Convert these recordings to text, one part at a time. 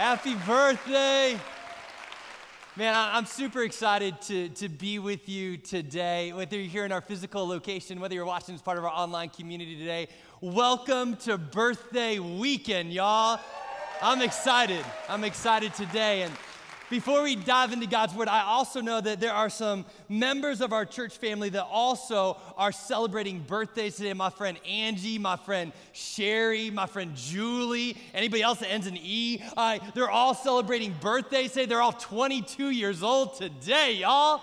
Happy birthday. Man, I'm super excited to, to be with you today. Whether you're here in our physical location, whether you're watching as part of our online community today, welcome to birthday weekend, y'all. I'm excited. I'm excited today. And before we dive into God's word, I also know that there are some members of our church family that also are celebrating birthdays today. My friend Angie, my friend Sherry, my friend Julie, anybody else that ends in E, uh, they're all celebrating birthdays today. They're all 22 years old today, y'all.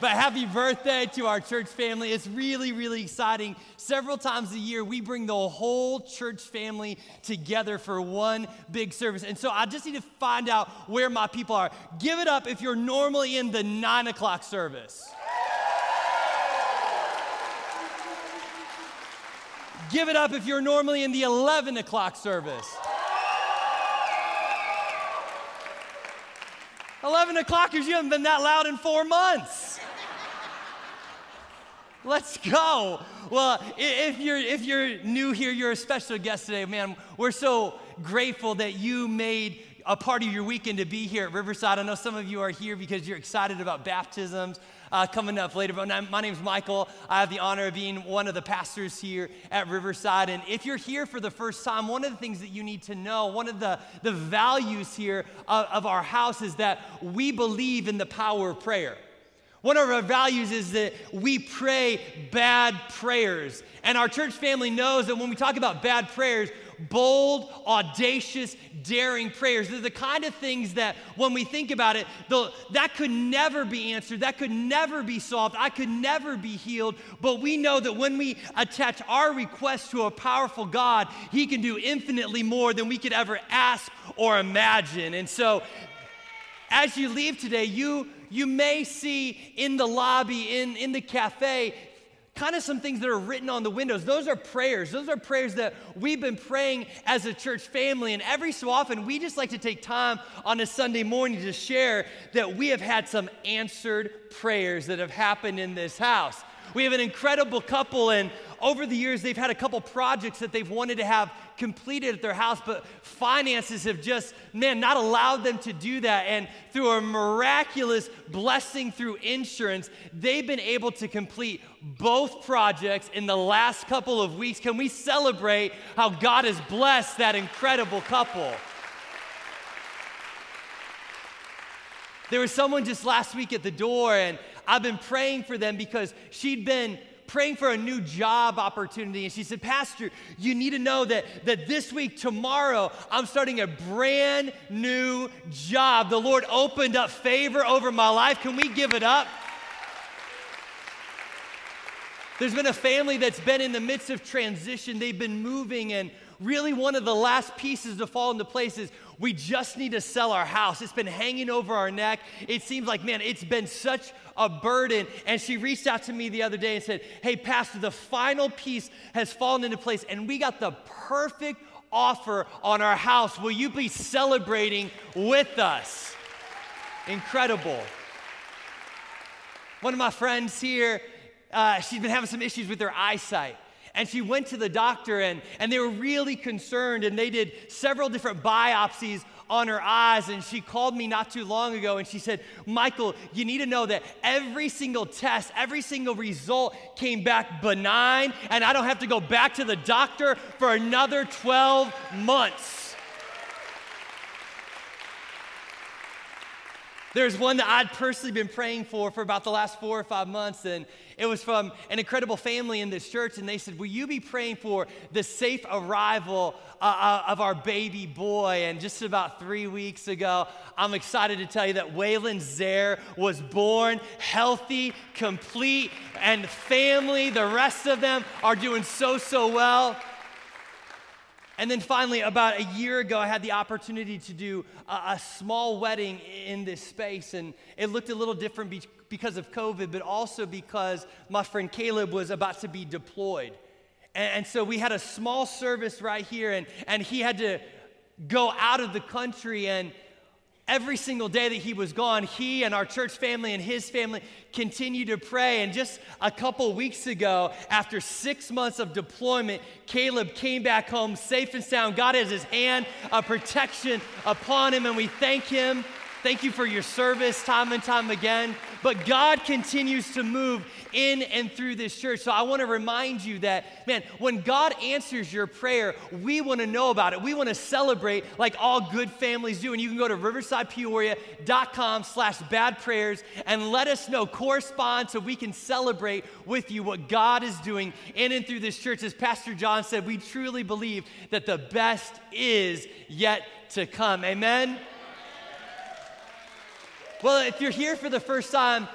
But happy birthday to our church family. It's really, really exciting. Several times a year, we bring the whole church family together for one big service. And so I just need to find out where my people are. Give it up if you're normally in the nine o'clock service. Give it up if you're normally in the 11 o'clock service. 11 o'clockers, you haven't been that loud in four months. Let's go. Well, if you're if you're new here, you're a special guest today, man. We're so grateful that you made a part of your weekend to be here at Riverside. I know some of you are here because you're excited about baptisms uh, coming up later. But my name is Michael. I have the honor of being one of the pastors here at Riverside. And if you're here for the first time, one of the things that you need to know, one of the, the values here of, of our house is that we believe in the power of prayer. One of our values is that we pray bad prayers. And our church family knows that when we talk about bad prayers, bold, audacious, daring prayers. They're the kind of things that, when we think about it, the, that could never be answered, that could never be solved, I could never be healed. But we know that when we attach our request to a powerful God, He can do infinitely more than we could ever ask or imagine. And so, as you leave today, you you may see in the lobby, in, in the cafe, kind of some things that are written on the windows. Those are prayers. Those are prayers that we've been praying as a church family. And every so often, we just like to take time on a Sunday morning to share that we have had some answered prayers that have happened in this house. We have an incredible couple, and over the years, they've had a couple projects that they've wanted to have completed at their house, but finances have just, man, not allowed them to do that. And through a miraculous blessing through insurance, they've been able to complete both projects in the last couple of weeks. Can we celebrate how God has blessed that incredible couple? There was someone just last week at the door, and I've been praying for them because she'd been praying for a new job opportunity. And she said, Pastor, you need to know that, that this week, tomorrow, I'm starting a brand new job. The Lord opened up favor over my life. Can we give it up? There's been a family that's been in the midst of transition. They've been moving, and really one of the last pieces to fall into place is we just need to sell our house. It's been hanging over our neck. It seems like, man, it's been such a burden. And she reached out to me the other day and said, Hey, Pastor, the final piece has fallen into place, and we got the perfect offer on our house. Will you be celebrating with us? Incredible. One of my friends here, uh, she's been having some issues with her eyesight and she went to the doctor and, and they were really concerned and they did several different biopsies on her eyes. And she called me not too long ago and she said, Michael, you need to know that every single test, every single result came back benign, and I don't have to go back to the doctor for another 12 months. There's one that I'd personally been praying for for about the last four or five months, and it was from an incredible family in this church. And they said, Will you be praying for the safe arrival uh, uh, of our baby boy? And just about three weeks ago, I'm excited to tell you that Waylon Zare was born healthy, complete, and family, the rest of them are doing so, so well. And then finally, about a year ago, I had the opportunity to do a, a, small wedding in this space. And it looked a little different be- because of COVID, but also because my friend Caleb was about to be deployed. And, and so we had a small service right here, and, and he had to go out of the country. And every single day that he was gone, he and our church family and his family continued to pray. And just a couple weeks ago, after six months of deployment, Caleb came back home safe and sound. God has his hand of protection upon him, and we thank him. Thank you for your service time and time again. But God continues to move in and through this church. So I want to remind you that, man, when God answers your prayer, we want to know about it. We want to celebrate like all good families do. And you can go to riversidepeoria.com slash bad prayers and let us know, correspond so we can celebrate with you what God is doing in and through this church. As Pastor John said, we truly believe that the best is yet to come. Amen. Well, if you're here for the first time,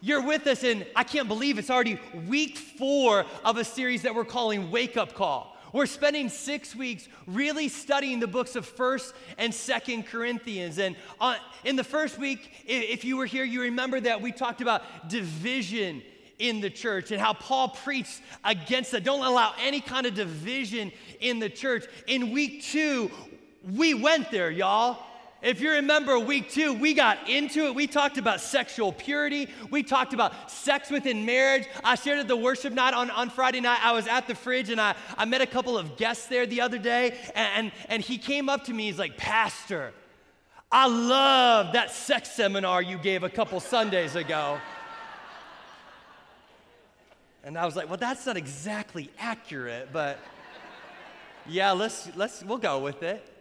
you're with us, and I can't believe it's already week four of a series that we're calling Wake Up Call. We're spending six weeks really studying the books of First and Second Corinthians. And on, in the first week, if you were here, you remember that we talked about division in the church and how Paul preached against that. Don't allow any kind of division in the church. In week two, we went there, y'all. If you remember week two, we got into it. We talked about sexual purity. We talked about sex within marriage. I shared at the worship night on, on Friday night. I was at the fridge and I, I met a couple of guests there the other day. And, and, and he came up to me. He's like, Pastor, I love that sex seminar you gave a couple Sundays ago. And I was like, well, that's not exactly accurate, but yeah, let's, let's, we'll go with it.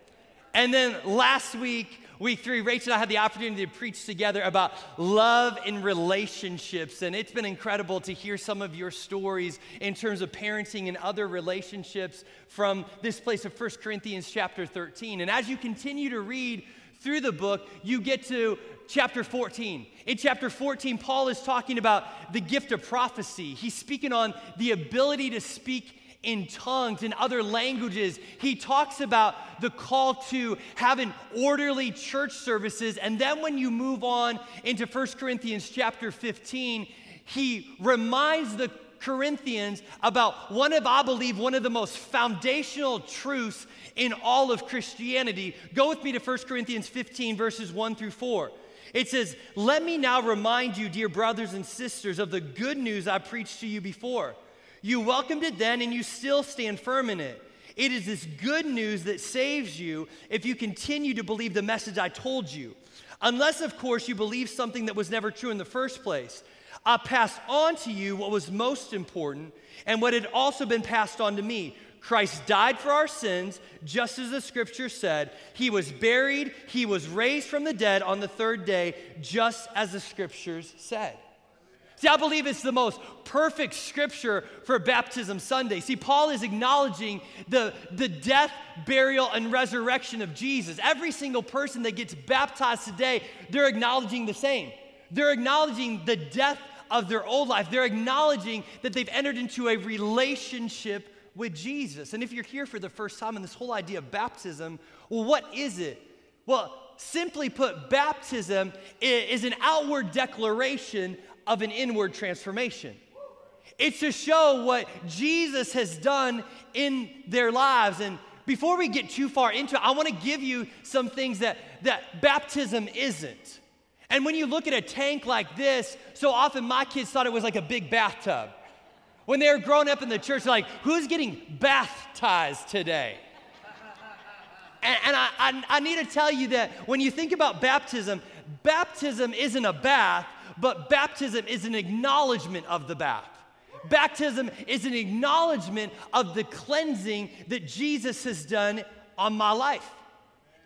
And then last week, week three, Rachel and I had the opportunity to preach together about love in relationships. And it's been incredible to hear some of your stories in terms of parenting and other relationships from this place of 1 Corinthians chapter 13. And as you continue to read through the book, you get to chapter 14. In chapter 14, Paul is talking about the gift of prophecy. He's speaking on the ability to speak in tongues in other languages. He talks about the call to having orderly church services. And then when you move on into 1 Corinthians chapter 15, he reminds the Corinthians about one of, I believe, one of the most foundational truths in all of Christianity. Go with me to 1 Corinthians 15, verses 1 through 4. It says, Let me now remind you, dear brothers and sisters, of the good news I preached to you before you welcomed it then, and you still stand firm in it. It is this good news that saves you if you continue to believe the message I told you. Unless, of course, you believe something that was never true in the first place. I passed on to you what was most important and what had also been passed on to me. Christ died for our sins, just as the scripture said. He was buried, he was raised from the dead on the third day, just as the scriptures said. See, I believe it's the most perfect scripture for Baptism Sunday. See, Paul is acknowledging the, the death, burial, and resurrection of Jesus. Every single person that gets baptized today, they're acknowledging the same. They're acknowledging the death of their old life. They're acknowledging that they've entered into a relationship with Jesus. And if you're here for the first time in this whole idea of baptism, well, what is it? Well, simply put, baptism is an outward declaration of an inward transformation. It's to show what Jesus has done in their lives. And before we get too far into it, I want to give you some things that, that baptism isn't. And when you look at a tank like this, so often my kids thought it was like a big bathtub. When they were growing up in the church, like, who's getting baptized today? And, and I, I, I need to tell you that when you think about baptism, baptism isn't a bath, but baptism is an acknowledgement of the bath. Baptism is an acknowledgement of the cleansing that Jesus has done on my life,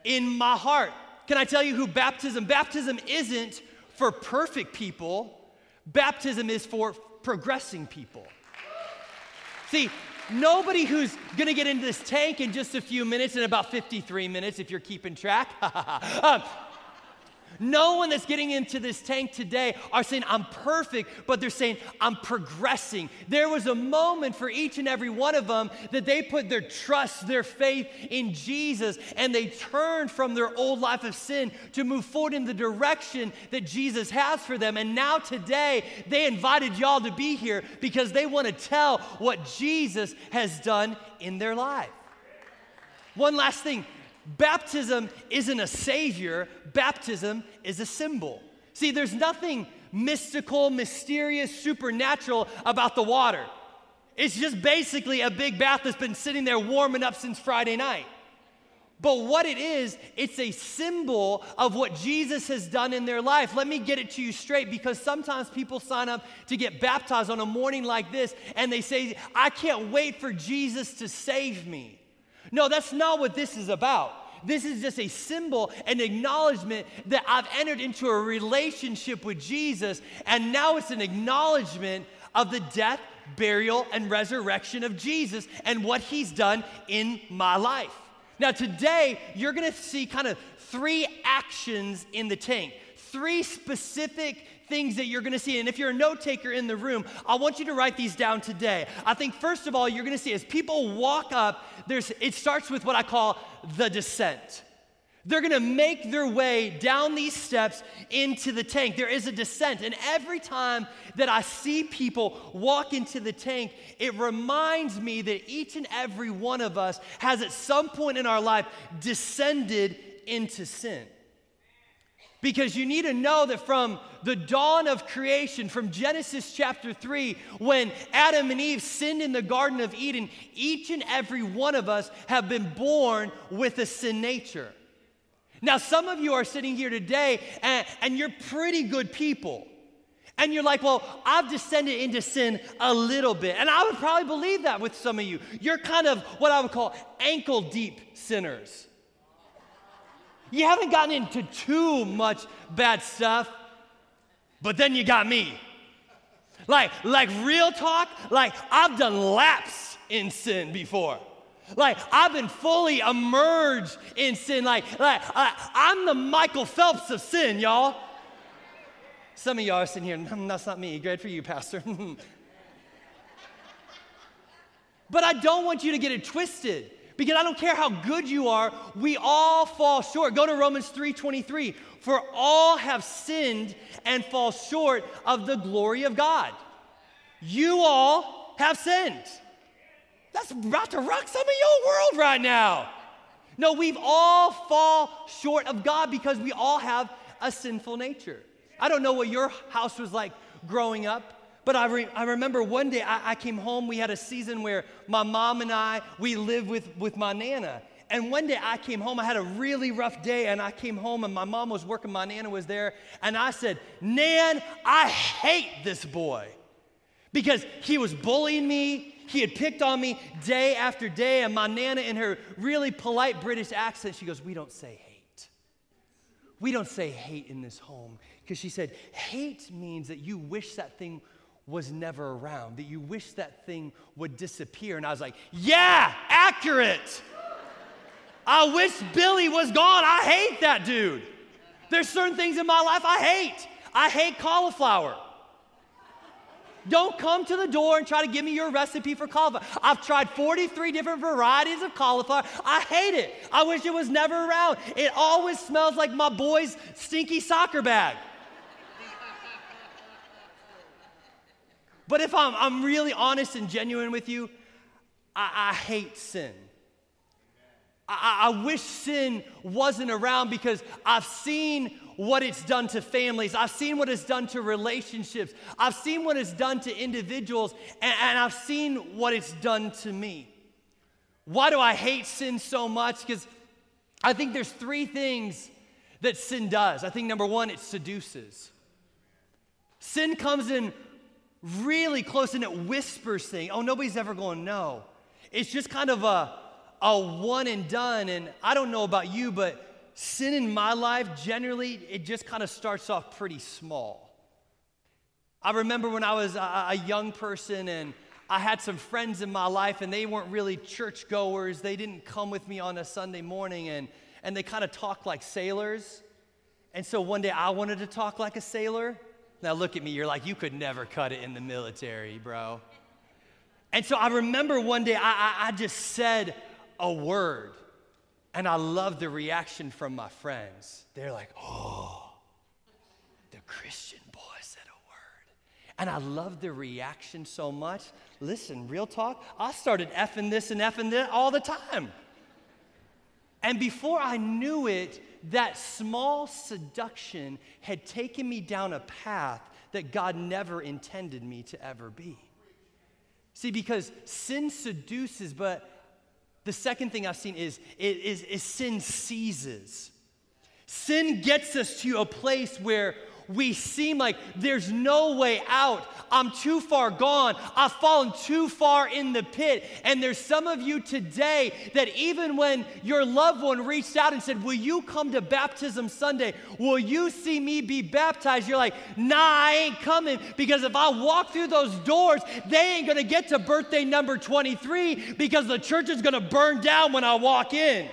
in my heart. Can I tell you who baptism? Baptism isn't for perfect people. Baptism is for progressing people. See, nobody who's gonna get into this tank in just a few minutes, in about 53 minutes, if you're keeping track, um, no one that's getting into this tank today are saying, I'm perfect, but they're saying, I'm progressing. There was a moment for each and every one of them that they put their trust, their faith in Jesus, and they turned from their old life of sin to move forward in the direction that Jesus has for them. And now today, they invited y'all to be here because they want to tell what Jesus has done in their life. One last thing Baptism isn't a savior, baptism is a symbol. See, there's nothing mystical, mysterious, supernatural about the water. It's just basically a big bath that's been sitting there warming up since Friday night. But what it is, it's a symbol of what Jesus has done in their life. Let me get it to you straight because sometimes people sign up to get baptized on a morning like this and they say, I can't wait for Jesus to save me. No, that's not what this is about. This is just a symbol, an acknowledgement that I've entered into a relationship with Jesus, and now it's an acknowledgement of the death, burial, and resurrection of Jesus and what he's done in my life. Now, today, you're gonna see kind of three actions in the tank, three specific things that you're gonna see. And if you're a note taker in the room, I want you to write these down today. I think, first of all, you're gonna see as people walk up, there's, it starts with what I call the descent. They're gonna make their way down these steps into the tank. There is a descent. And every time that I see people walk into the tank, it reminds me that each and every one of us has at some point in our life descended into sin. Because you need to know that from the dawn of creation, from Genesis chapter 3, when Adam and Eve sinned in the Garden of Eden, each and every one of us have been born with a sin nature. Now, some of you are sitting here today and, and you're pretty good people. And you're like, well, I've descended into sin a little bit. And I would probably believe that with some of you. You're kind of what I would call ankle deep sinners. You haven't gotten into too much bad stuff, but then you got me. Like, like real talk, like I've done laps in sin before. Like I've been fully immersed in sin. Like, like I'm the Michael Phelps of sin, y'all. Some of y'all are sitting here, mm, that's not me. Great for you, Pastor. but I don't want you to get it twisted because I don't care how good you are, we all fall short. Go to Romans 3:23. For all have sinned and fall short of the glory of God. You all have sinned. That's about to rock some of your world right now. No, we've all fall short of God because we all have a sinful nature. I don't know what your house was like growing up, but I, re- I remember one day I-, I came home. We had a season where my mom and I, we lived with, with my Nana. And one day I came home, I had a really rough day, and I came home and my mom was working, my Nana was there, and I said, Nan, I hate this boy because he was bullying me, he had picked on me day after day, and my Nana, in her really polite British accent, she goes, We don't say hate. We don't say hate in this home. Because she said, Hate means that you wish that thing was never around, that you wish that thing would disappear. And I was like, Yeah, accurate. I wish Billy was gone. I hate that dude. There's certain things in my life I hate. I hate cauliflower. Don't come to the door and try to give me your recipe for cauliflower. I've tried 43 different varieties of cauliflower. I hate it. I wish it was never around. It always smells like my boy's stinky soccer bag. But if I'm, I'm really honest and genuine with you, I, I hate sin. I, I wish sin wasn't around because I've seen what it's done to families. I've seen what it's done to relationships. I've seen what it's done to individuals, and, and I've seen what it's done to me. Why do I hate sin so much? Because I think there's three things that sin does. I think number one, it seduces. Sin comes in really close and it whispers things. Oh, nobody's ever going to know. It's just kind of a, a one and done. And I don't know about you, but sin in my life, generally, it just kind of starts off pretty small. I remember when I was a, a, young person and I had some friends in my life and they weren't really churchgoers. They didn't come with me on a Sunday morning and, and they kind of talked like sailors. And so one day I wanted to talk like a sailor. Now look at me, you're like, you could never cut it in the military, bro. And so I remember one day I, I, I just said a word. And I love the reaction from my friends. They're like, oh, the Christian boy said a word. And I love the reaction so much. Listen, real talk, I started effing this and effing that all the time. And before I knew it, that small seduction had taken me down a path that God never intended me to ever be. See, because sin seduces, but the second thing I've seen is, is, is sin seizes. Sin gets us to a place where we seem like there's no way out. I'm too far gone. I've fallen too far in the pit. And there's some of you today that even when your loved one reached out and said, Will you come to baptism Sunday? Will you see me be baptized? You're like, Nah, I ain't coming because if I walk through those doors, they ain't gonna get to birthday number 23 because the church is gonna burn down when I walk in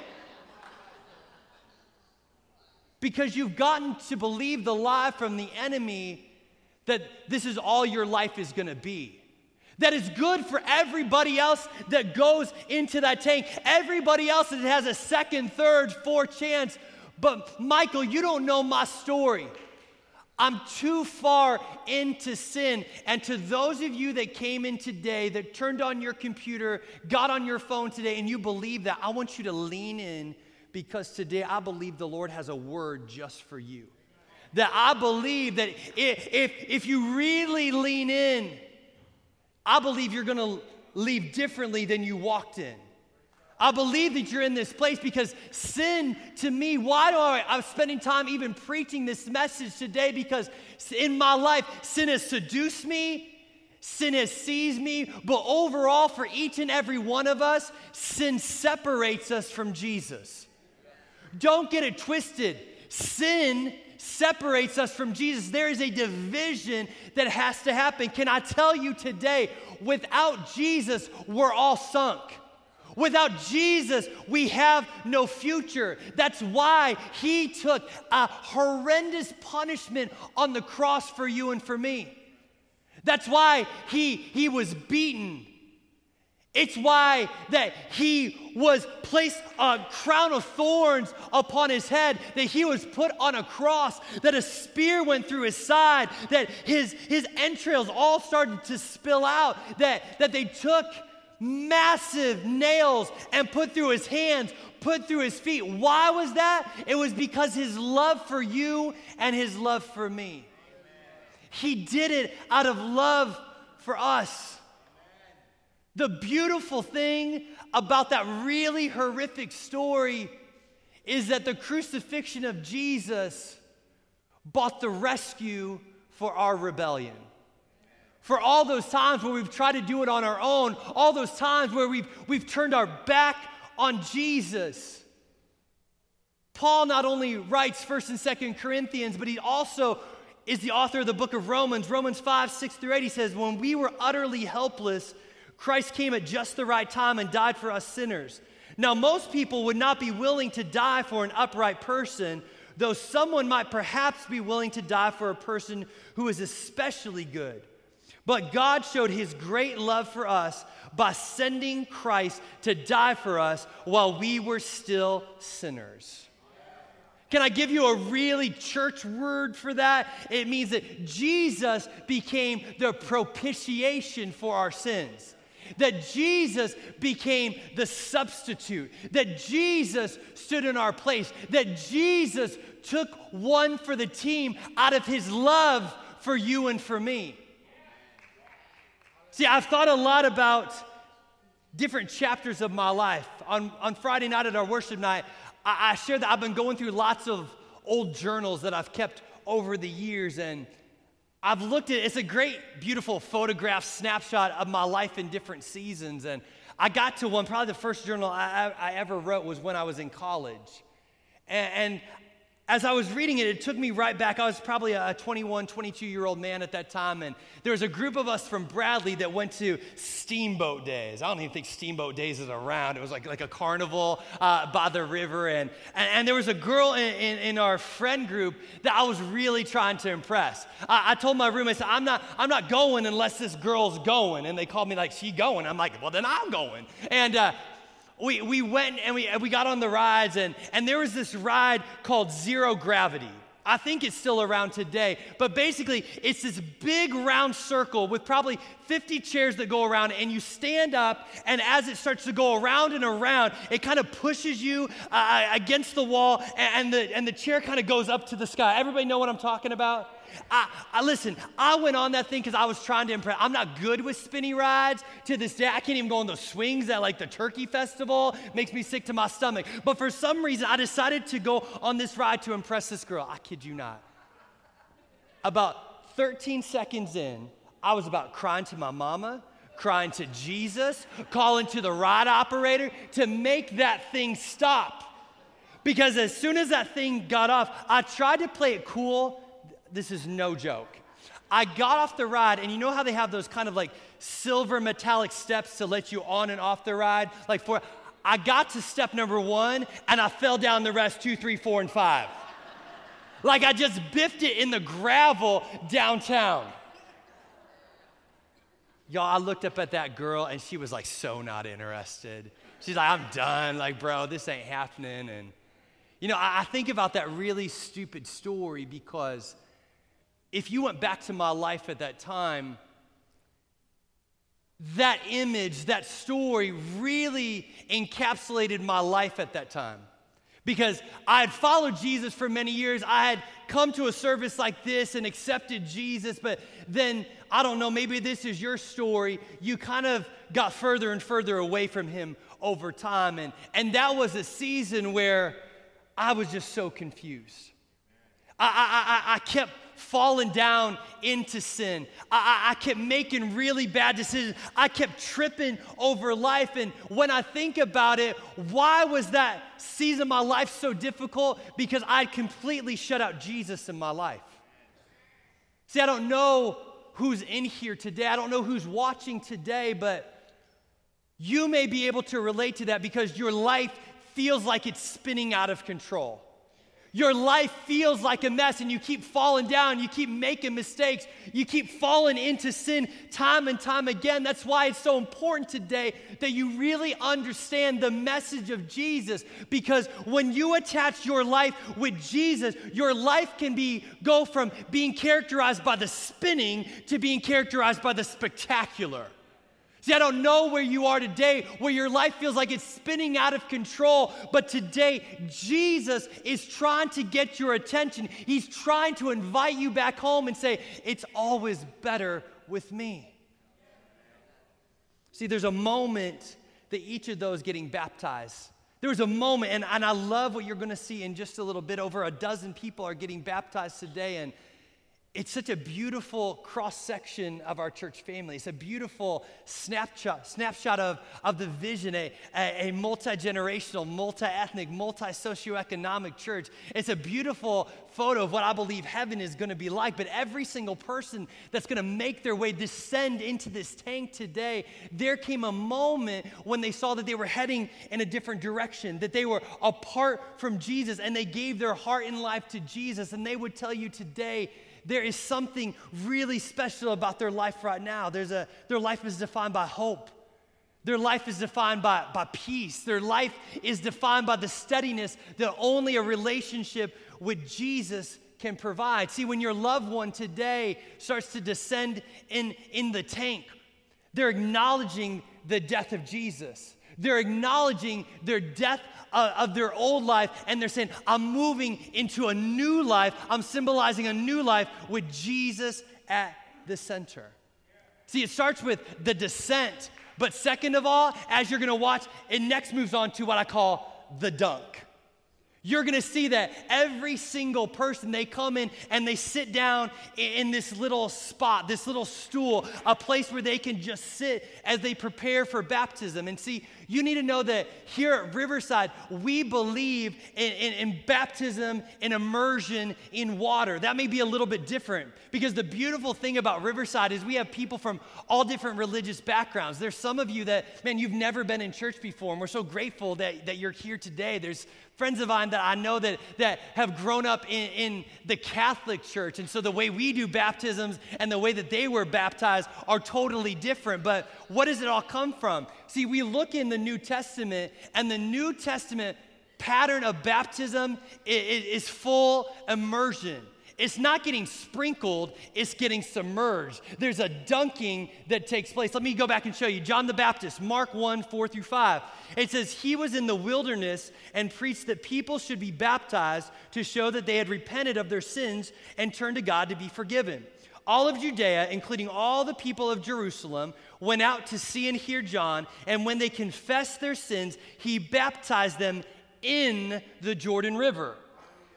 because you've gotten to believe the lie from the enemy that this is all your life is going to be. That is good for everybody else that goes into that tank. Everybody else that has a second, third, fourth chance. But Michael, you don't know my story. I'm too far into sin. And to those of you that came in today, that turned on your computer, got on your phone today, and you believe that, I want you to lean in because today I believe the Lord has a word just for you. That I believe that if, if, if you really lean in, I believe you're gonna leave differently than you walked in. I believe that you're in this place because sin to me, why do I, I'm spending time even preaching this message today? Because in my life, sin has seduced me, sin has seized me, but overall, for each and every one of us, sin separates us from Jesus. Don't get it twisted. Sin separates us from Jesus. There is a division that has to happen. Can I tell you today, without Jesus, we're all sunk. Without Jesus, we have no future. That's why he took a horrendous punishment on the cross for you and for me. That's why he, he was beaten. It's why that he was placed a crown of thorns upon his head, that he was put on a cross, that a spear went through his side, that his, his entrails all started to spill out, that, that they took massive nails and put through his hands, put through his feet. Why was that? It was because his love for you and his love for me. He did it out of love for us. The beautiful thing about that really horrific story is that the crucifixion of Jesus bought the rescue for our rebellion. For all those times where we've tried to do it on our own, all those times where we've, we've turned our back on Jesus. Paul not only writes 1st and 2nd Corinthians, but he also is the author of the book of Romans. Romans 5, 6 through 8, he says, When we were utterly helpless, Christ came at just the right time and died for us sinners. Now, most people would not be willing to die for an upright person, though someone might perhaps be willing to die for a person who is especially good. But God showed his great love for us by sending Christ to die for us while we were still sinners. Can I give you a really church word for that? It means that Jesus became the propitiation for our sins that Jesus became the substitute, that Jesus stood in our place, that Jesus took one for the team out of his love for you and for me. See, I've thought a lot about different chapters of my life. On, on Friday night at our worship night, I, I shared that I've been going through lots of old journals that I've kept over the years and I've looked at it's a great, beautiful photograph snapshot of my life in different seasons. And I got to one, probably the first journal I, I, ever wrote was when I was in college. And, and as I was reading it, it took me right back. I was probably a 21, 22 year old man at that time, and there was a group of us from Bradley that went to Steamboat Days. I don't even think Steamboat Days is around. It was like, like a carnival uh, by the river, and, and, and, there was a girl in, in, in, our friend group that I was really trying to impress. I, I told my roommate, I said, I'm not, I'm not going unless this girl's going, and they called me like, she going? I'm like, well, then I'm going. And uh, we, we went and we, we got on the rides, and, and there was this ride called Zero Gravity. I think it's still around today, but basically, it's this big round circle with probably 50 chairs that go around, and you stand up, and as it starts to go around and around, it kind of pushes you uh, against the wall, and, the, and the chair kind of goes up to the sky. Everybody know what I'm talking about? I, I listen, I went on that thing because I was trying to impress. I'm not good with spinny rides to this day. I can't even go on those swings at like the turkey festival. Makes me sick to my stomach. But for some reason, I decided to go on this ride to impress this girl. I kid you not. About 13 seconds in, I was about crying to my mama, crying to Jesus, calling to the ride operator to make that thing stop. Because as soon as that thing got off, I tried to play it cool this is no joke. I got off the ride, and you know how they have those kind of like silver metallic steps to let you on and off the ride? Like for, I got to step number one, and I fell down the rest two, three, four, and five. like I just biffed it in the gravel downtown. Y'all, I looked up at that girl, and she was like so not interested. She's like, I'm done. Like, bro, this ain't happening. And, you know, I, I think about that really stupid story because if you went back to my life at that time, that image, that story really encapsulated my life at that time. Because I had followed Jesus for many years. I had come to a service like this and accepted Jesus, but then, I don't know, maybe this is your story. You kind of got further and further away from Him over time. And, and that was a season where I was just so confused. I, I, I, I kept falling down into sin. I, I, I, kept making really bad decisions. I kept tripping over life. And when I think about it, why was that season of my life so difficult? Because I'd completely shut out Jesus in my life. See, I don't know who's in here today, I don't know who's watching today, but you may be able to relate to that because your life feels like it's spinning out of control. Your life feels like a mess and you keep falling down, you keep making mistakes, you keep falling into sin time and time again. That's why it's so important today that you really understand the message of Jesus because when you attach your life with Jesus, your life can be go from being characterized by the spinning to being characterized by the spectacular. See, I don't know where you are today, where your life feels like it's spinning out of control, but today, Jesus is trying to get your attention. He's trying to invite you back home and say, It's always better with me. See, there's a moment that each of those getting baptized. There was a moment, and, and I love what you're going to see in just a little bit. Over a dozen people are getting baptized today, and it's such a beautiful cross section of our church family. It's a beautiful snapshot, snapshot of, of the vision, a, a, a multi generational, multi ethnic, multi socioeconomic church. It's a beautiful photo of what I believe heaven is going to be like. But every single person that's going to make their way descend into this tank today, there came a moment when they saw that they were heading in a different direction, that they were apart from Jesus, and they gave their heart and life to Jesus. And they would tell you today, there is something really special about their life right now. There's a, their life is defined by hope. Their life is defined by, by peace. Their life is defined by the steadiness that only a relationship with Jesus can provide. See, when your loved one today starts to descend in, in the tank, they're acknowledging the death of Jesus. They're acknowledging their death uh, of their old life and they're saying, I'm moving into a new life. I'm symbolizing a new life with Jesus at the center. See, it starts with the descent, but second of all, as you're gonna watch, it next moves on to what I call the dunk. You're gonna see that every single person, they come in and they sit down in this little spot, this little stool, a place where they can just sit as they prepare for baptism. And see, you need to know that here at Riverside, we believe in, in, in baptism and immersion in water. That may be a little bit different because the beautiful thing about Riverside is we have people from all different religious backgrounds. There's some of you that, man, you've never been in church before, and we're so grateful that, that you're here today. There's friends of mine that I know that, that have grown up in, in the Catholic Church. And so the way we do baptisms and the way that they were baptized are totally different. But what does it all come from? See, we look in the New Testament, and the New Testament pattern of baptism is full immersion. It's not getting sprinkled, it's getting submerged. There's a dunking that takes place. Let me go back and show you. John the Baptist, Mark 1 4 through 5. It says, He was in the wilderness and preached that people should be baptized to show that they had repented of their sins and turned to God to be forgiven. All of Judea, including all the people of Jerusalem, went out to see and hear John, and when they confessed their sins, he baptized them in the Jordan River.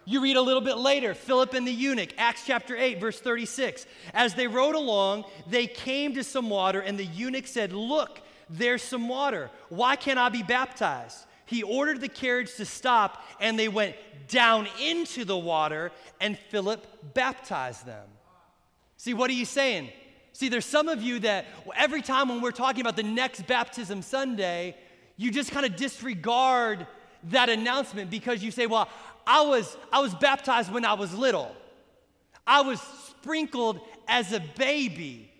You read a little bit later, Philip and the eunuch, Acts chapter 8, verse 36. As they rode along, they came to some water, and the eunuch said, Look, there's some water. Why can't I be baptized? He ordered the carriage to stop, and they went down into the water, and Philip baptized them. See, what are you saying? See, there's some of you that every time when we're talking about the next baptism Sunday, you just kind of disregard that announcement because you say, Well, I was, I was baptized when I was little. I was sprinkled as a baby.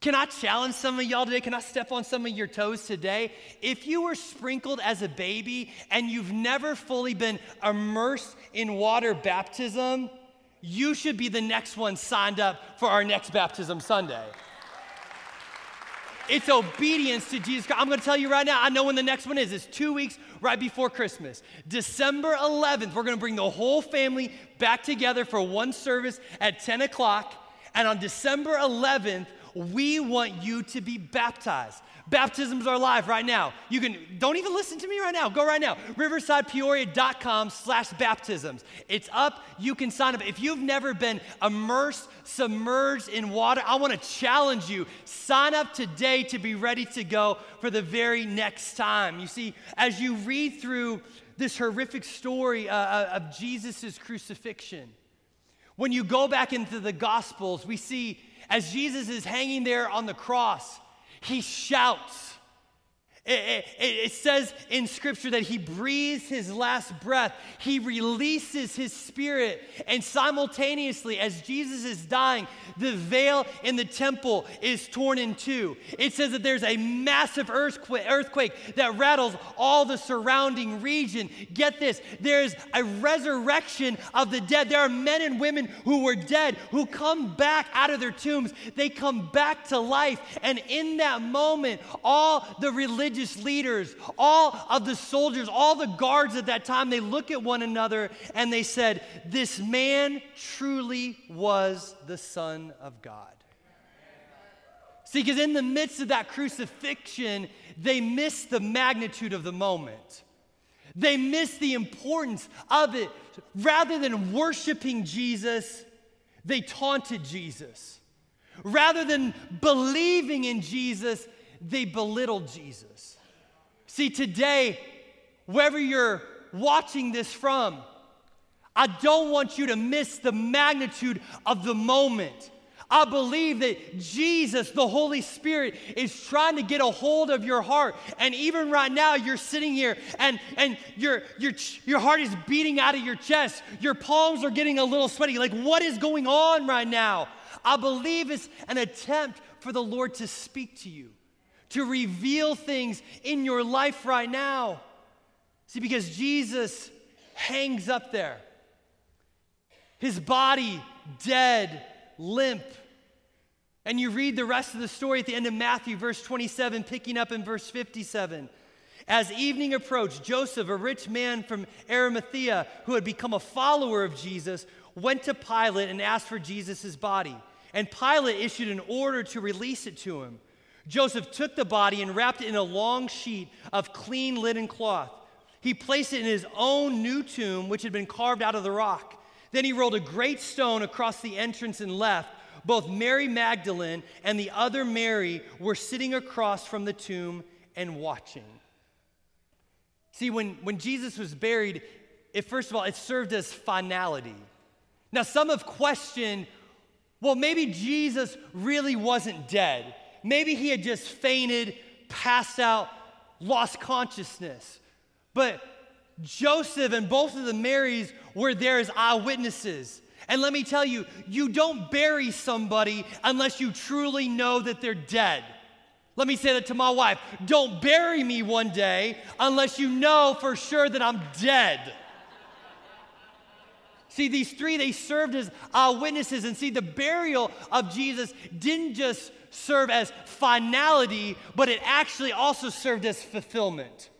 Can I challenge some of y'all today? Can I step on some of your toes today? If you were sprinkled as a baby and you've never fully been immersed in water baptism, you should be the next one signed up for our next baptism Sunday. It's obedience to Jesus Christ. I'm going to tell you right now, I know when the next one is. It's two weeks right before Christmas. December 11th, we're going to bring the whole family back together for one service at 10 o'clock. And on December 11th, we want you to be baptized. Baptisms are live right now. You can, don't even listen to me right now. Go right now. Riversidepeoria.com slash baptisms. It's up. You can sign up. If you've never been immersed, submerged in water, I want to challenge you. Sign up today to be ready to go for the very next time. You see, as you read through this horrific story uh, uh of Jesus' crucifixion, when you go back into the Gospels, we see as Jesus is hanging there on the cross, he shouts. It, it, it, says in scripture that he breathes his last breath. He releases his spirit. And simultaneously, as Jesus is dying, the veil in the temple is torn in two. It says that there's a massive earthquake, earthquake that rattles all the surrounding region. Get this there's a resurrection of the dead. There are men and women who were dead who come back out of their tombs. They come back to life. And in that moment, all the religious religious leaders, all of the soldiers, all the guards at that time, they look at one another and they said, This man truly was the Son of God. See, because in the midst of that crucifixion, they missed the magnitude of the moment. They missed the importance of it. Rather than worshiping Jesus, they taunted Jesus. Rather than believing in Jesus, they belittled Jesus. See, today, wherever you're watching this from, I don't want you to miss the magnitude of the moment. I believe that Jesus, the Holy Spirit, is trying to get a hold of your heart. And even right now, you're sitting here and, and your, your, your heart is beating out of your chest. Your palms are getting a little sweaty. Like, what is going on right now? I believe it's an attempt for the Lord to speak to you to reveal things in your life right now. See, because Jesus hangs up there, his body dead, limp. And you read the rest of the story at the end of Matthew, verse 27, picking up in verse 57. As evening approached, Joseph, a rich man from Arimathea who had become a follower of Jesus, went to Pilate and asked for Jesus' body. And Pilate issued an order to release it to him. Joseph took the body and wrapped it in a long sheet of clean linen cloth. He placed it in his own new tomb, which had been carved out of the rock. Then he rolled a great stone across the entrance and left. Both Mary Magdalene and the other Mary were sitting across from the tomb and watching. See, when, when Jesus was buried, it first of all, it served as finality. Now, some have questioned well, maybe Jesus really wasn't dead. Maybe he had just fainted, passed out, lost consciousness. But Joseph and both of the Marys were there as eyewitnesses. And let me tell you, you don't bury somebody unless you truly know that they're dead. Let me say that to my wife. Don't bury me one day unless you know for sure that I'm dead. See, these three, they served as uh, witnesses. And see, the burial of Jesus didn't just serve as finality, but it actually also served as fulfillment.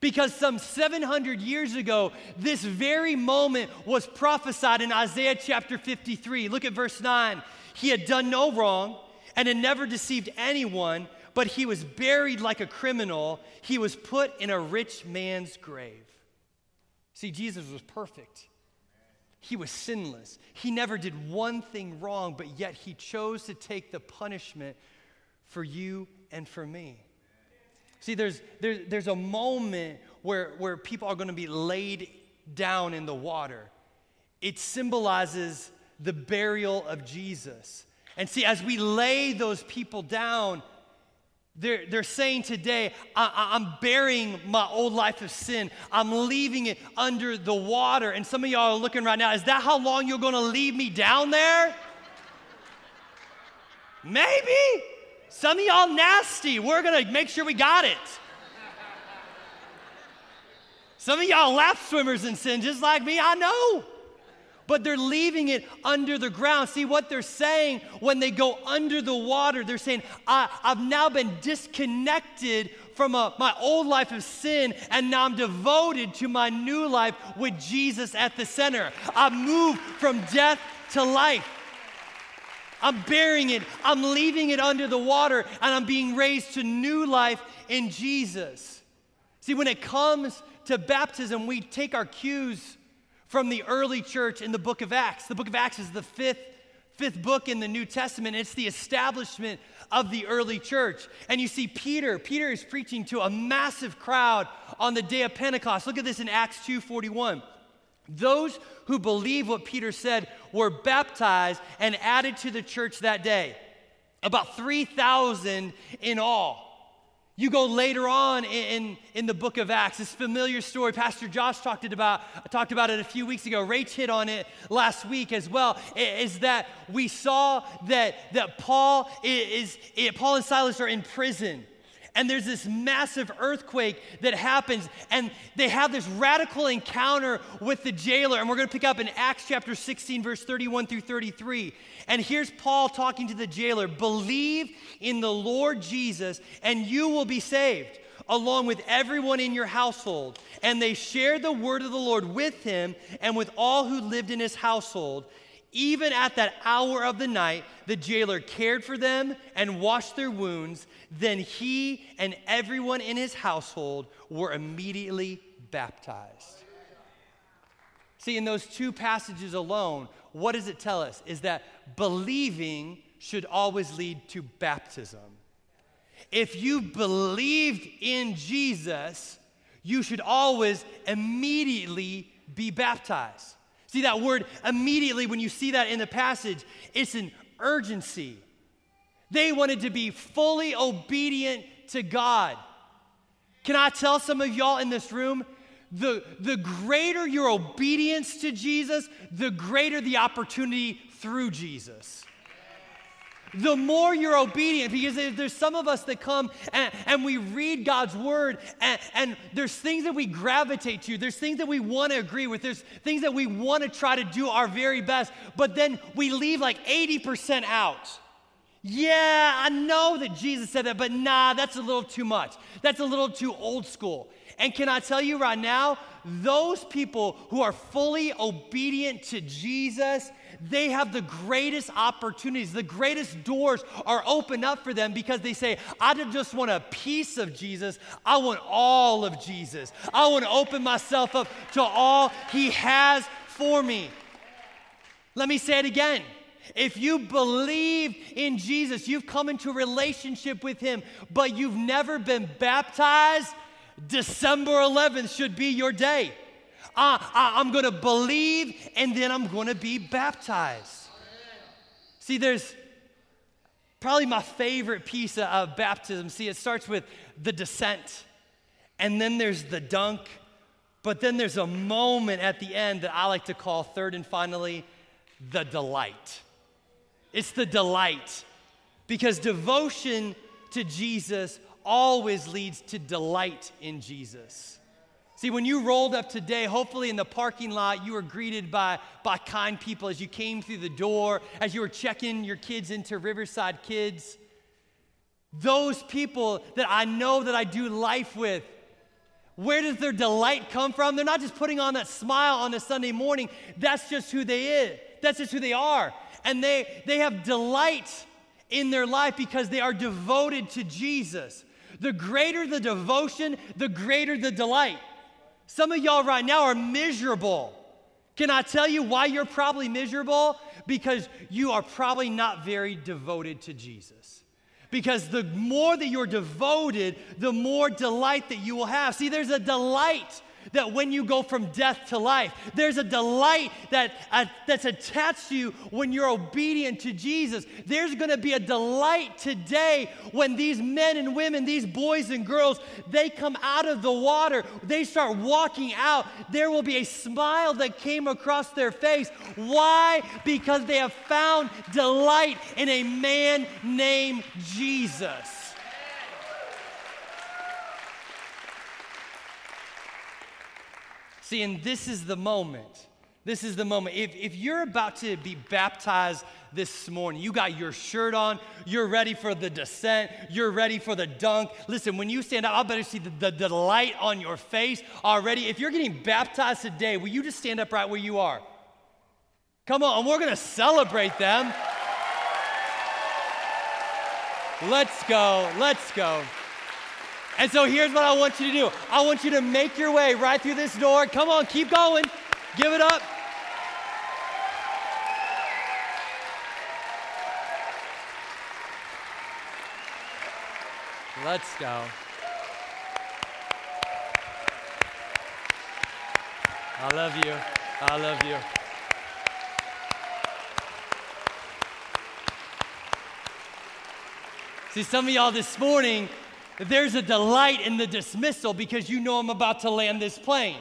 Because some 700 years ago, this very moment was prophesied in Isaiah chapter 53. Look at verse 9. He had done no wrong and had never deceived anyone, but he was buried like a criminal. He was put in a rich man's grave. See, Jesus was perfect. He was sinless. He never did one thing wrong, but yet he chose to take the punishment for you and for me. See, there's, there, there's a moment where, where people are going to be laid down in the water. It symbolizes the burial of Jesus. And see, as we lay those people down, they're, they're saying today, I, am burying my old life of sin. I'm leaving it under the water. And some of y'all are looking right now, is that how long you're going to leave me down there? Maybe. Some of y'all nasty. We're going to make sure we got it. Some of y'all lap swimmers in sin just like me, I know but they're leaving it under the ground. See what they're saying when they go under the water? They're saying, I, have now been disconnected from a, my old life of sin, and now I'm devoted to my new life with Jesus at the center. I move from death to life. I'm bearing it, I'm leaving it under the water, and I'm being raised to new life in Jesus. See, when it comes to baptism, we take our cues from the early church in the book of Acts. The book of Acts is the fifth, fifth book in the New Testament. It's the establishment of the early church. And you see Peter, Peter is preaching to a massive crowd on the day of Pentecost. Look at this in Acts 2:41. Those who believe what Peter said were baptized and added to the church that day. About 3,000 in all. You go later on in, in the book of Acts, this familiar story. Pastor Josh talked about, talked about it a few weeks ago. Rach hit on it last week as well. Is that we saw that, that Paul is, is Paul and Silas are in prison and there's this massive earthquake that happens, and they have this radical encounter with the jailer. And we're going to pick up in Acts chapter 16, verse 31 through 33. And here's Paul talking to the jailer Believe in the Lord Jesus, and you will be saved, along with everyone in your household. And they shared the word of the Lord with him and with all who lived in his household. Even at that hour of the night, the jailer cared for them and washed their wounds. Then he and everyone in his household were immediately baptized. See, in those two passages alone, what does it tell us? Is that believing should always lead to baptism. If you believed in Jesus, you should always immediately be baptized. See that word immediately when you see that in the passage, it's an urgency. They wanted to be fully obedient to God. Can I tell some of y'all in this room? The, the greater your obedience to Jesus, the greater the opportunity through Jesus the more you're obedient. Because there's some of us that come and, and we read God's word, and, and, there's things that we gravitate to, there's things that we want to agree with, there's things that we want to try to do our very best, but then we leave like 80% out. Yeah, I know that Jesus said that, but nah, that's a little too much. That's a little too old school. And can I tell you right now, those people who are fully obedient to Jesus, they have the greatest opportunities. The greatest doors are opened up for them because they say, I don't just want a piece of Jesus, I want all of Jesus. I want to open myself up to all He has for me. Let me say it again. If you believe in Jesus, you've come into a relationship with Him, but you've never been baptized, December 11th should be your day. Uh, I, I'm going to believe and then I'm going to be baptized. See, there's probably my favorite piece of baptism. See, it starts with the descent, and then there's the dunk, but then there's a moment at the end that I like to call third and finally the delight. It's the delight because devotion to Jesus always leads to delight in Jesus. See, when you rolled up today, hopefully in the parking lot, you were greeted by, by kind people as you came through the door, as you were checking your kids into Riverside Kids. Those people that I know that I do life with, where does their delight come from? They're not just putting on that smile on a Sunday morning. That's just who they is. That's just who they are. And they, they have delight in their life because they are devoted to Jesus. The greater the devotion, the greater the delight. Some of y'all right now are miserable. Can I tell you why you're probably miserable? Because you are probably not very devoted to Jesus. Because the more that you're devoted, the more delight that you will have. See, there's a delight that when you go from death to life, there's a delight that, uh, that's attached to you when you're obedient to Jesus. There's going to be a delight today when these men and women, these boys and girls, they come out of the water, they start walking out. There will be a smile that came across their face. Why? Because they have found delight in a man named Jesus. See, and this is the moment. This is the moment. If, if you're about to be baptized this morning, you got your shirt on, you're ready for the descent, you're ready for the dunk. Listen, when you stand up, I'll better see the, the, the light on your face already. If you're getting baptized today, will you just stand up right where you are? Come on, and we're gonna celebrate them. Let's go, let's go. And so here's what I want you to do I want you to make your way right through this door. Come on, keep going. Give it up. Let's go. I love you. I love you. See, some of y'all this morning, there's a delight in the dismissal because you know I'm about to land this plane.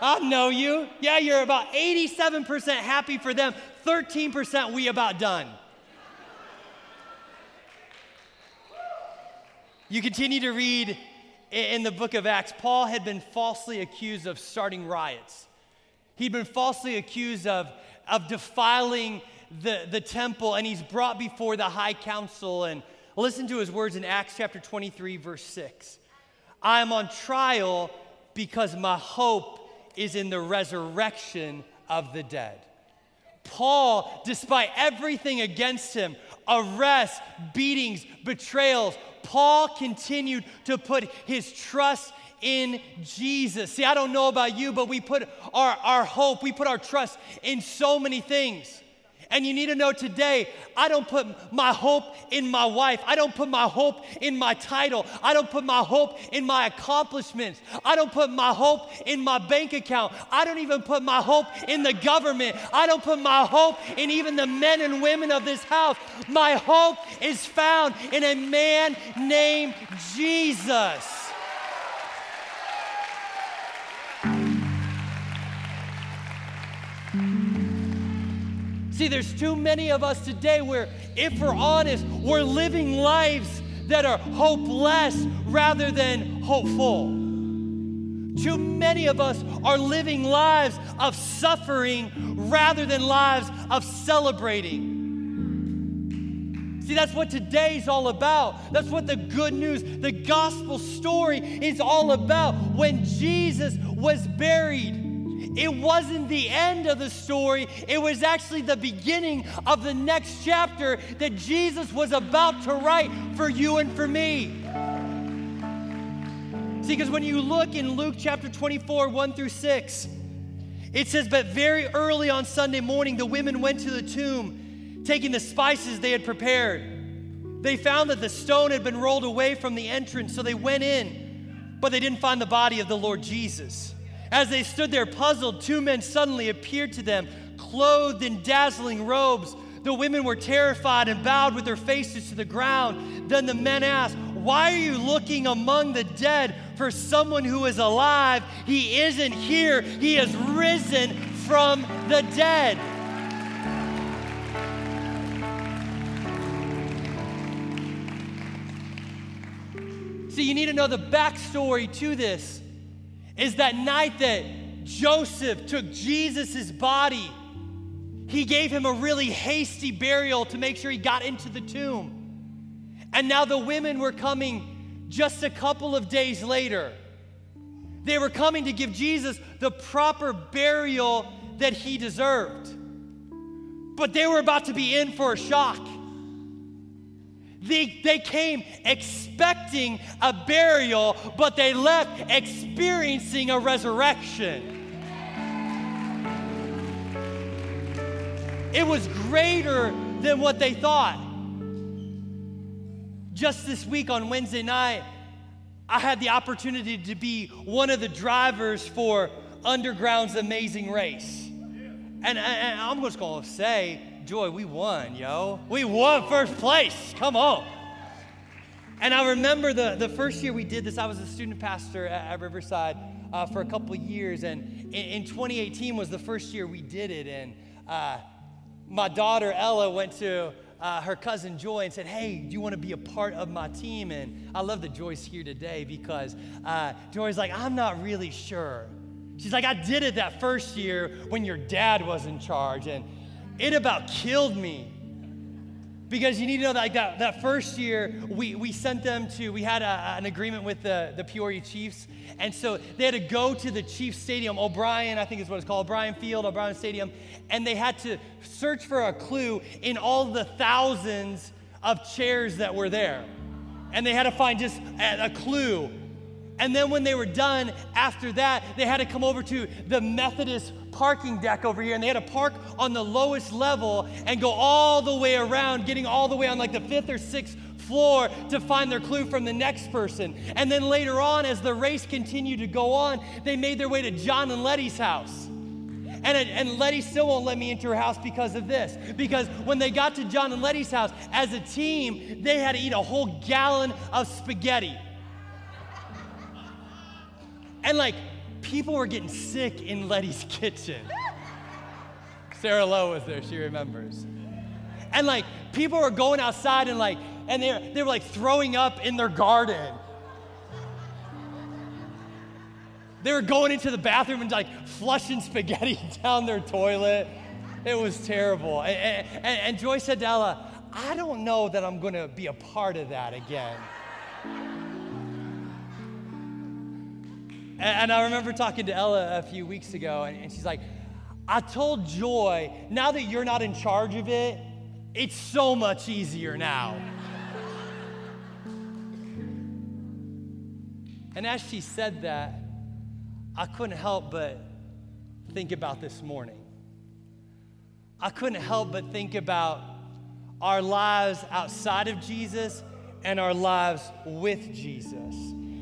I know you. Yeah, you're about 87% happy for them, 13% we about done. You continue to read in the book of Acts, Paul had been falsely accused of starting riots. He'd been falsely accused of, of defiling the, the temple, and he's brought before the high council and Listen to his words in Acts chapter 23, verse 6. I am on trial because my hope is in the resurrection of the dead. Paul, despite everything against him arrests, beatings, betrayals Paul continued to put his trust in Jesus. See, I don't know about you, but we put our, our hope, we put our trust in so many things. And you need to know today, I don't put my hope in my wife. I don't put my hope in my title. I don't put my hope in my accomplishments. I don't put my hope in my bank account. I don't even put my hope in the government. I don't put my hope in even the men and women of this house. My hope is found in a man named Jesus. See, there's too many of us today where, if we're honest, we're living lives that are hopeless rather than hopeful. Too many of us are living lives of suffering rather than lives of celebrating. See, that's what today's all about. That's what the good news, the gospel story is all about. When Jesus was buried, it wasn't the end of the story, it was actually the beginning of the next chapter that Jesus was about to write for you and for me. See, because when you look in Luke chapter 24, 1 through 6, it says, But very early on Sunday morning, the women went to the tomb, taking the spices they had prepared. They found that the stone had been rolled away from the entrance, so they went in, but they didn't find the body of the Lord Jesus. As they stood there puzzled, two men suddenly appeared to them, clothed in dazzling robes. The women were terrified and bowed with their faces to the ground. Then the men asked, Why are you looking among the dead for someone who is alive? He isn't here, he has risen from the dead. So you need to know the backstory to this is that night that Joseph took Jesus' body, he gave him a really hasty burial to make sure he got into the tomb. And now the women were coming just a couple of days later. They were coming to give Jesus the proper burial that he deserved. But they were about to be in for a shock. They, they came expecting a burial, but they left experiencing a resurrection. It was greater than what they thought. Just this week on Wednesday night, I had the opportunity to be one of the drivers for Underground's Amazing Race. And, and I'm just gonna say, Joy, we won, yo. We won first place. Come on. And I remember the, the first year we did this, I was a student pastor at, at Riverside uh, for a couple years. And in, in, 2018 was the first year we did it. And uh, my daughter Ella went to uh, her cousin Joy and said, Hey, do you want to be a part of my team? And I love that Joy's here today because uh, Joy's like, I'm not really sure. She's like, I did it that first year when your dad was in charge. And it about killed me. Because you need to know that like that, that first year, we, we sent them to, we had a, an agreement with the, the Peoria Chiefs. And so they had to go to the Chiefs Stadium, O'Brien, I think is what it's called, O'Brien Field, O'Brien Stadium. And they had to search for a clue in all the thousands of chairs that were there. And they had to find just a, a clue and then when they were done, after that, they had to come over to the Methodist parking deck over here, and they had to park on the lowest level and go all the way around, getting all the way on like the fifth or sixth floor to find their clue from the next person. And then later on, as the race continued to go on, they made their way to John and Letty's house. And, and Letty still won't let me into her house because of this. Because when they got to John and Letty's house, as a team, they had to eat a whole gallon of spaghetti. And like, people were getting sick in Letty's kitchen. Sarah Lowe was there, she remembers. And like, people were going outside and like, and they, they were like throwing up in their garden. They were going into the bathroom and like flushing spaghetti down their toilet. It was terrible. And, and, and Joy said to Ella, I don't know that I'm gonna be a part of that again. And, I remember talking to Ella a few weeks ago, and, she's like, I told Joy, now that you're not in charge of it, it's so much easier now. and as she said that, I couldn't help but think about this morning. I couldn't help but think about our lives outside of Jesus and our lives with Jesus.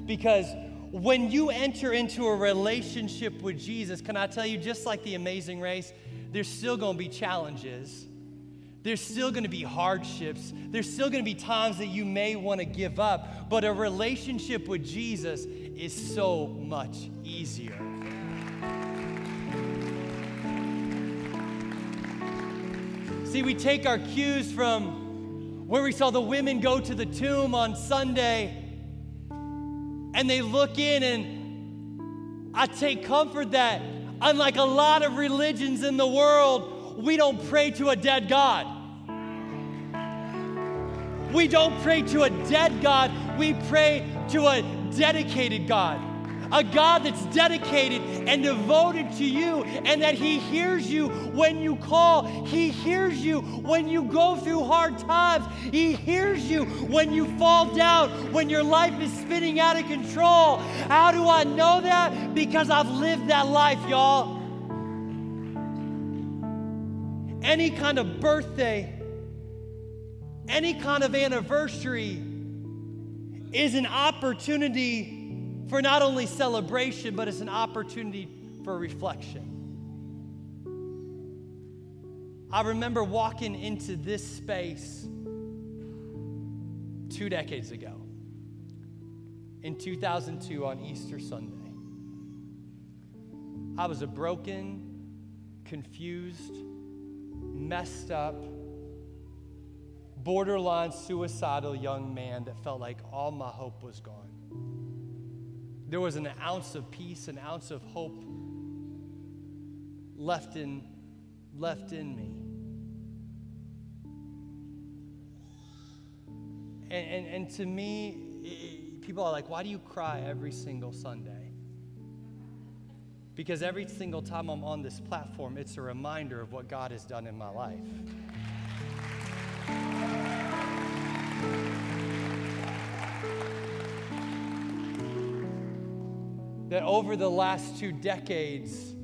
Because when you enter into a relationship with Jesus, can I tell you, just like the amazing race, there's still gonna be challenges. There's still gonna be hardships. There's still gonna be times that you may wanna give up. But a relationship with Jesus is so much easier. See, we take our cues from where we saw the women go to the tomb on Sunday and they look in, and I take comfort that, unlike a lot of religions in the world, we don't pray to a dead God. We don't pray to a dead God, we pray to a dedicated God a God that's dedicated and devoted to you, and that He hears you when you call. He hears you when you go through hard times. He hears you when you fall down, when your life is spinning out of control. How do I know that? Because I've lived that life, y'all. Any kind of birthday, any kind of anniversary is an opportunity for not only celebration, but it's an opportunity for reflection. I remember walking into this space two decades ago, in 2002 on Easter Sunday. I was a broken, confused, messed up, borderline suicidal young man that felt like all my hope was gone. There was an ounce of peace, an ounce of hope left in, left in me. And, and, and to me, people are like, why do you cry every single Sunday? Because every single time I'm on this platform, it's a reminder of what God has done in my life. That over the last two decades,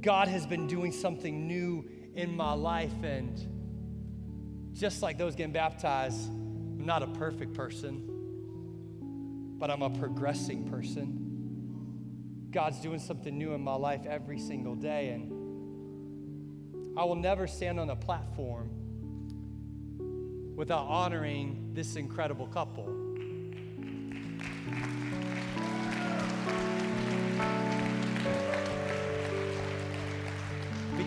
God has been doing something new in my life. And just like those getting baptized, I'm not a perfect person, but I'm a progressing person. God's doing something new in my life every single day. And I will never stand on a platform without honoring this incredible couple.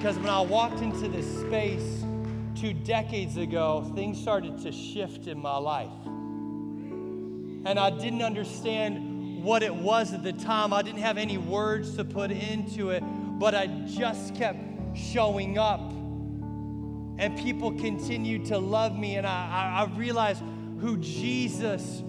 Because when I walked into this space two decades ago, things started to shift in my life. And I didn't understand what it was at the time. I didn't have any words to put into it, but I just kept showing up. And people continued to love me, and I, I, I realized who Jesus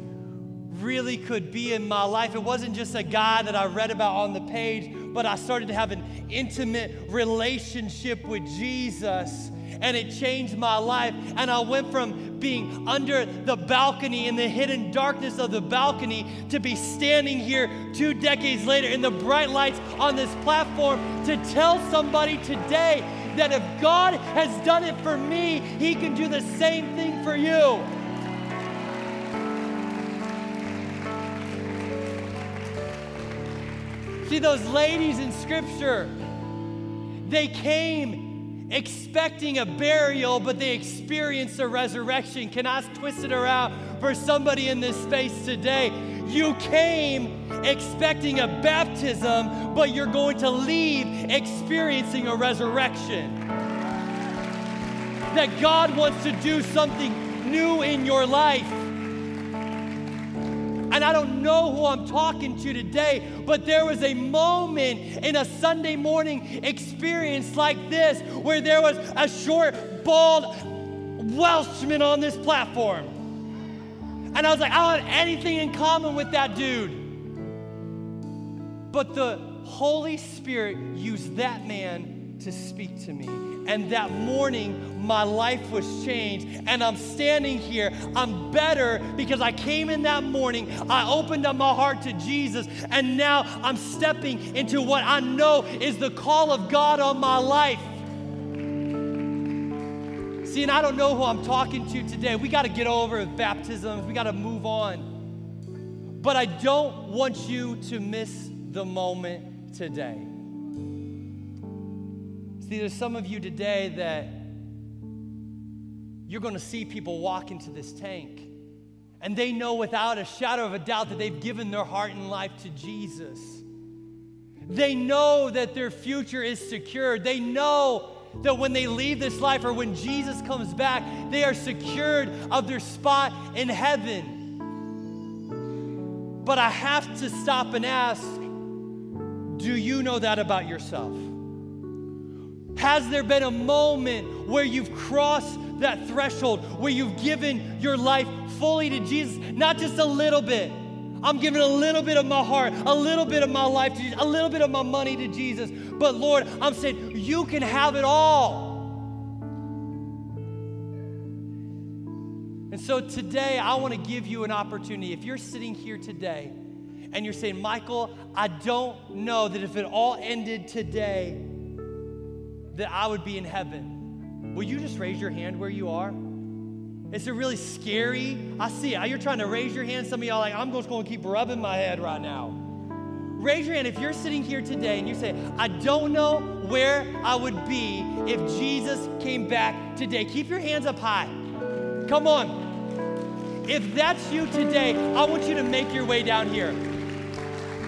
really could be in my life. It wasn't just a guy that I read about on the page, but I started to have an intimate relationship with Jesus and it changed my life. And I went from being under the balcony in the hidden darkness of the balcony to be standing here two decades later in the bright lights on this platform to tell somebody today that if God has done it for me, He can do the same thing for you. See, those ladies in Scripture, they came expecting a burial, but they experienced a resurrection. Can I twist it around for somebody in this space today? You came expecting a baptism, but you're going to leave experiencing a resurrection. That God wants to do something new in your life. And I don't know who I'm talking to today, but there was a moment in a Sunday morning experience like this where there was a short, bald Welshman on this platform. And I was like, I don't have anything in common with that dude. But the Holy Spirit used that man to speak to me. And that morning, my life was changed. And I'm standing here. I'm better because I came in that morning. I opened up my heart to Jesus. And now I'm stepping into what I know is the call of God on my life. See, and I don't know who I'm talking to today. We got to get over baptisms, we got to move on. But I don't want you to miss the moment today. See, there's some of you today that you're going to see people walk into this tank and they know without a shadow of a doubt that they've given their heart and life to Jesus. They know that their future is secured. They know that when they leave this life or when Jesus comes back, they are secured of their spot in heaven. But I have to stop and ask do you know that about yourself? Has there been a moment where you've crossed that threshold, where you've given your life fully to Jesus? Not just a little bit. I'm giving a little bit of my heart, a little bit of my life to Jesus, a little bit of my money to Jesus. But Lord, I'm saying you can have it all. And so today, I want to give you an opportunity. If you're sitting here today and you're saying, Michael, I don't know that if it all ended today, that I would be in heaven, will you just raise your hand where you are? Is it really scary? I see. You're trying to raise your hand. Some of y'all like, I'm just going to keep rubbing my head right now. Raise your hand if you're sitting here today and you say, I don't know where I would be if Jesus came back today. Keep your hands up high. Come on. If that's you today, I want you to make your way down here.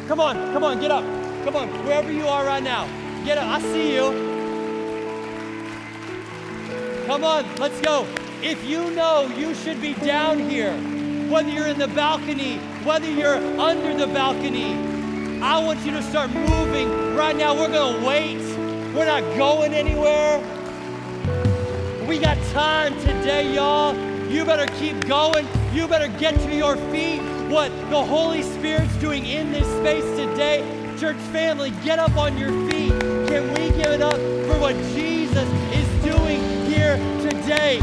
Come on, come on, get up. Come on, wherever you are right now. Get up. I see you. Come on, let's go. If you know you should be down here, whether you're in the balcony whether you're under the balcony, I want you to start moving right now. We're going to wait. We're not going anywhere. We got time today, y'all. You better keep going. You better get to your feet. What the Holy Spirit's doing in this space today. Church family, get up on your feet. Can we give it up for what Jesus is today?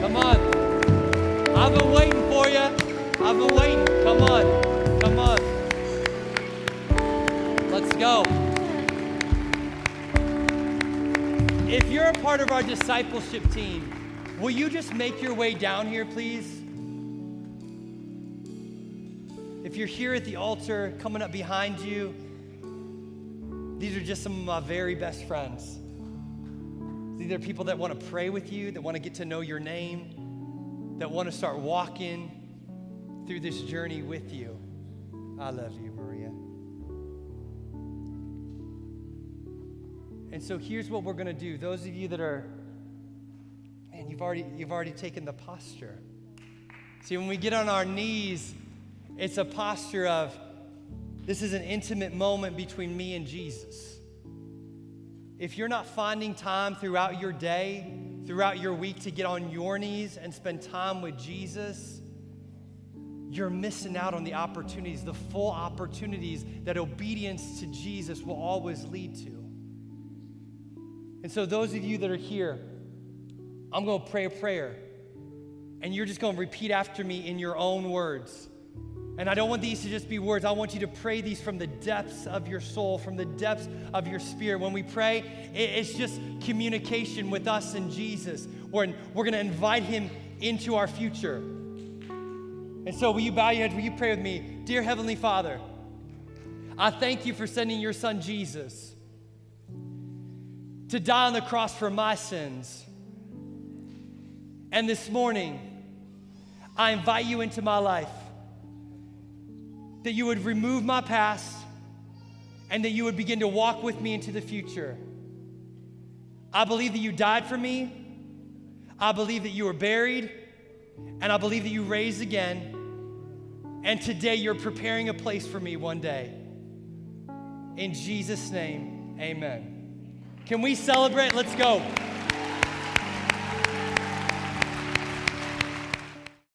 Come on. I've been waiting for you. I've been waiting. Come on. Come on. Let's go. If you're a part of our discipleship team, will you just make your way down here, please? If you're here at the altar, coming up behind you, these are just some of my very best friends. These are people that want to pray with you, that want to get to know your name, that want to start walking through this journey with you. I love you, Maria. And so here's what we're going to do. Those of you that are, man, you've already, you've already taken the posture. See, when we get on our knees, it's a posture of this is an intimate moment between me and Jesus. If you're not finding time throughout your day, throughout your week to get on your knees and spend time with Jesus, you're missing out on the opportunities, the full opportunities that obedience to Jesus will always lead to. And so, those of you that are here, I'm going to pray a prayer, and you're just going to repeat after me in your own words. And I don't want these to just be words. I want you to pray these from the depths of your soul, from the depths of your spirit. When we pray, it's just communication with us and Jesus. We're, we're going to invite him into our future. And so, will you bow your head? Will you pray with me? Dear Heavenly Father, I thank you for sending your son Jesus to die on the cross for my sins. And this morning, I invite you into my life that you would remove my past and that you would begin to walk with me into the future. I believe that you died for me. I believe that you were buried. And I believe that you raised again. And today you're preparing a place for me one day. In Jesus' name, amen. Can we celebrate? Let's go.